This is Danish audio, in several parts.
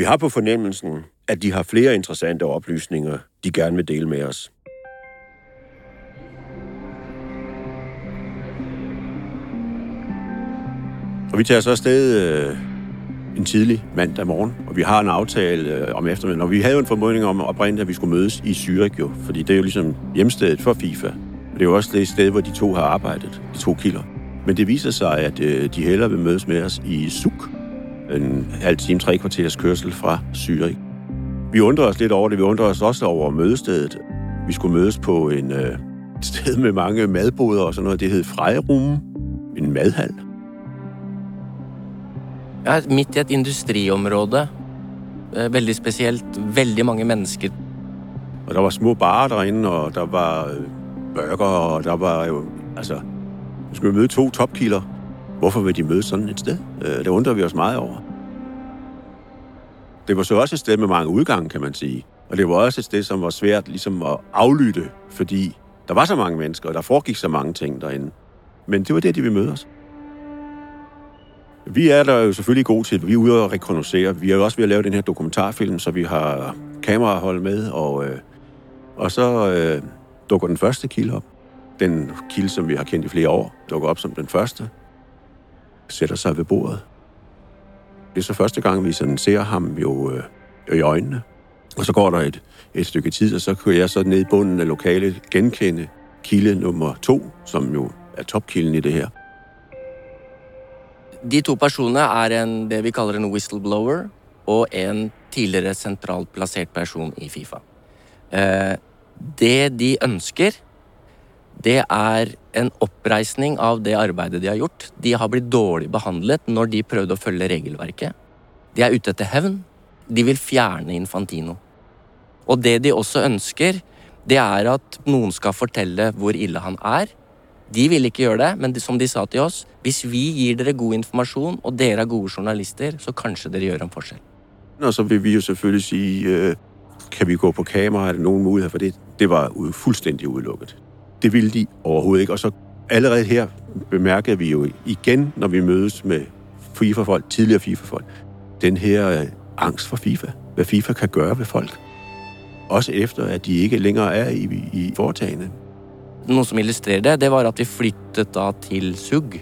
vi har på fornemmelsen, at de har flere interessante oplysninger, de gerne vil dele med os. Og vi tager så afsted øh, en tidlig mandag morgen, og vi har en aftale øh, om eftermiddagen. Og vi havde jo en formodning om oprindeligt, at vi skulle mødes i Zürich jo, fordi det er jo ligesom hjemstedet for FIFA. Og det er jo også det sted, hvor de to har arbejdet, de to kilder. Men det viser sig, at øh, de hellere vil mødes med os i Zug, en halv time, tre kvarters kørsel fra Zürich. Vi undrer os lidt over det. Vi undrer os også over mødestedet. Vi skulle mødes på en, øh, et sted med mange madboder og sådan noget. Det hed Frejrum, en madhal. Ja, midt i et industriområde. Eh, Veldig spesielt. Veldig mange mennesker. Og der var små barer derinde, og der var øh, burger, og der var jo... Altså, nu skulle vi møde to topkilder. Hvorfor vil de møde sådan et sted? Øh, det undrer vi os meget over. Det var så også et sted med mange udgange, kan man sige. Og det var også et sted, som var svært ligesom at aflytte, fordi der var så mange mennesker, og der foregik så mange ting derinde. Men det var det, de ville møde os. Vi er der jo selvfølgelig god til, Vi er ude og rekognosere. Vi er jo også ved at lave den her dokumentarfilm, så vi har kamerahold med, og, øh, og så øh, dukker den første kilde op. Den kilde, som vi har kendt i flere år, dukker op som den første. Sætter sig ved bordet. Det er så første gang, vi sådan ser ham jo øh, i øjnene. Og så går der et, et stykke tid, og så kan jeg så ned i bunden af lokalet genkende kilde nummer to, som jo er topkilden i det her. De to personer er en, det vi kalder en whistleblower og en tidligere sentralt placeret person i Fifa. Eh, det de ønsker, det er en oppreisning av det arbeidet de har gjort. De har blitt dårlig behandlet når de prøvde å følge regelverket. De er ute etter hevn. De vil fjerne Infantino. Og det de også ønsker, det er at noen skal fortelle hvor ille han er. De vil ikke gjøre det, men de, som de sa til oss, hvis vi gir dere god informasjon, og dere er gode journalister, så kanskje dere gjør en forskjell. Og så vil vi jo selvfølgelig si øh, kan vi gå på kamera? Er det noen muligheter for det? Det var fullstendig utelukket. Det ville de overhovedet ikke. Og så allerede her bemærkede vi jo igen, når vi mødes med FIFA-folk, tidligere FIFA-folk, den her øh, angst for FIFA. Hvad FIFA kan gøre ved folk. Også efter, at de ikke længere er i, i foretagene. Noget, som illustrerer det, det var at vi flyttede da til SUG.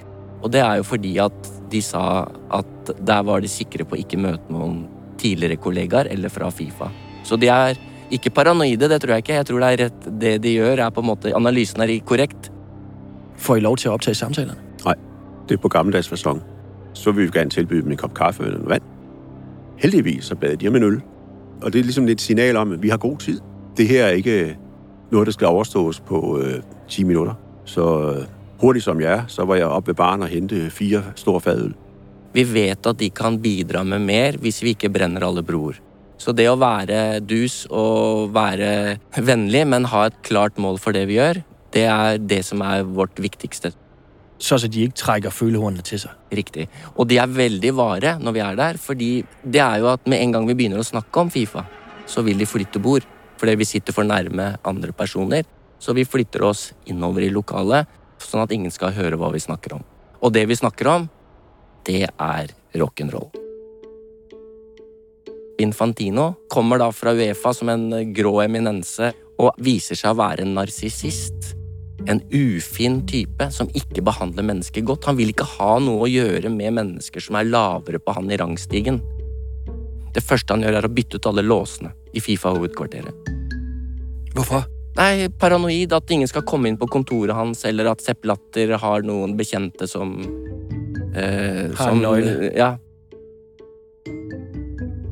Og det er jo fordi at de sa at der var de sikre på ikke møte noen tidligere kollegaer eller fra Fifa. Så de er ikke paranoide, det tror jeg ikke. Jeg tror det er rett det de gjør, er på en måte Analysen er korrekt. Får I lov til at optage samtalerne? Nej, det er på gammeldags fasong. Så vil vi gerne tilbyde dem en kop kaffe eller noget vand. Heldigvis så bad de om en øl. Og det er ligesom et signal om, at vi har god tid. Det her er ikke noget, der skal overstås på øh, 10 minutter. Så øh, hurtigt som jeg er, så var jeg oppe ved baren og hente fire store fadøl. Vi vet at de kan bidra med mer hvis vi ikke brenner alle broer. Så det å være dus og være vennlig, men ha et klart mål for det vi gjør, det er det som er vårt viktigste. Så så de ikke trækker følehornene til sig. Riktig. Og de er veldig vare når vi er der, fordi det er jo at med en gang vi begynner å snakke om Fifa, så vil de flytte bord. Fordi vi sitter for nærme andre personer. Så vi flytter oss innover i lokalet, sånn at ingen skal høre hva vi snakker om. Og det vi snakker om, det er rock'n'roll. Infantino kommer da fra Uefa som en grå eminense og viser seg å være en narsissist. En ufin type som ikke behandler mennesker godt. Han vil ikke ha noe å gjøre med mennesker som er lavere på han i rangstigen. Det første han gjør, er å bytte ut alle låsene i Fifa-hovedkvarteret. Hvorfor? Nei, paranoid. At ingen skal komme inn på kontoret hans, eller at Sepp Latter har noen bekjente som eh, nøgle. Ja.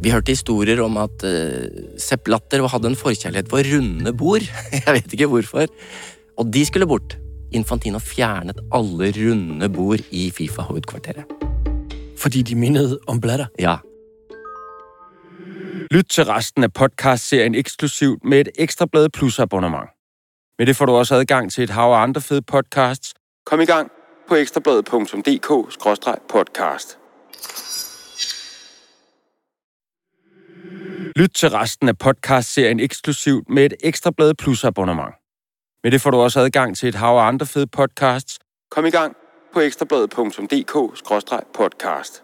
Vi hørte historier om at eh, Sepp Latter hadde en forkjærlighet for runde bord. Jeg vet ikke hvorfor. Og de skulle bort. Infantino fjernet alle runde bord i Fifa-hovedkvarteret. Fordi de mindede om blatter. Ja. Lyt til resten af podcastserien eksklusivt med et Ekstrablad Plus abonnement. Med det får du også adgang til et hav af andre fede podcasts. Kom i gang på ekstrabladet.dk-podcast. Lyt til resten af podcastserien eksklusivt med et ekstra blad Plus abonnement. Med det får du også adgang til et hav af andre fede podcasts. Kom i gang på ekstrabladet.dk-podcast.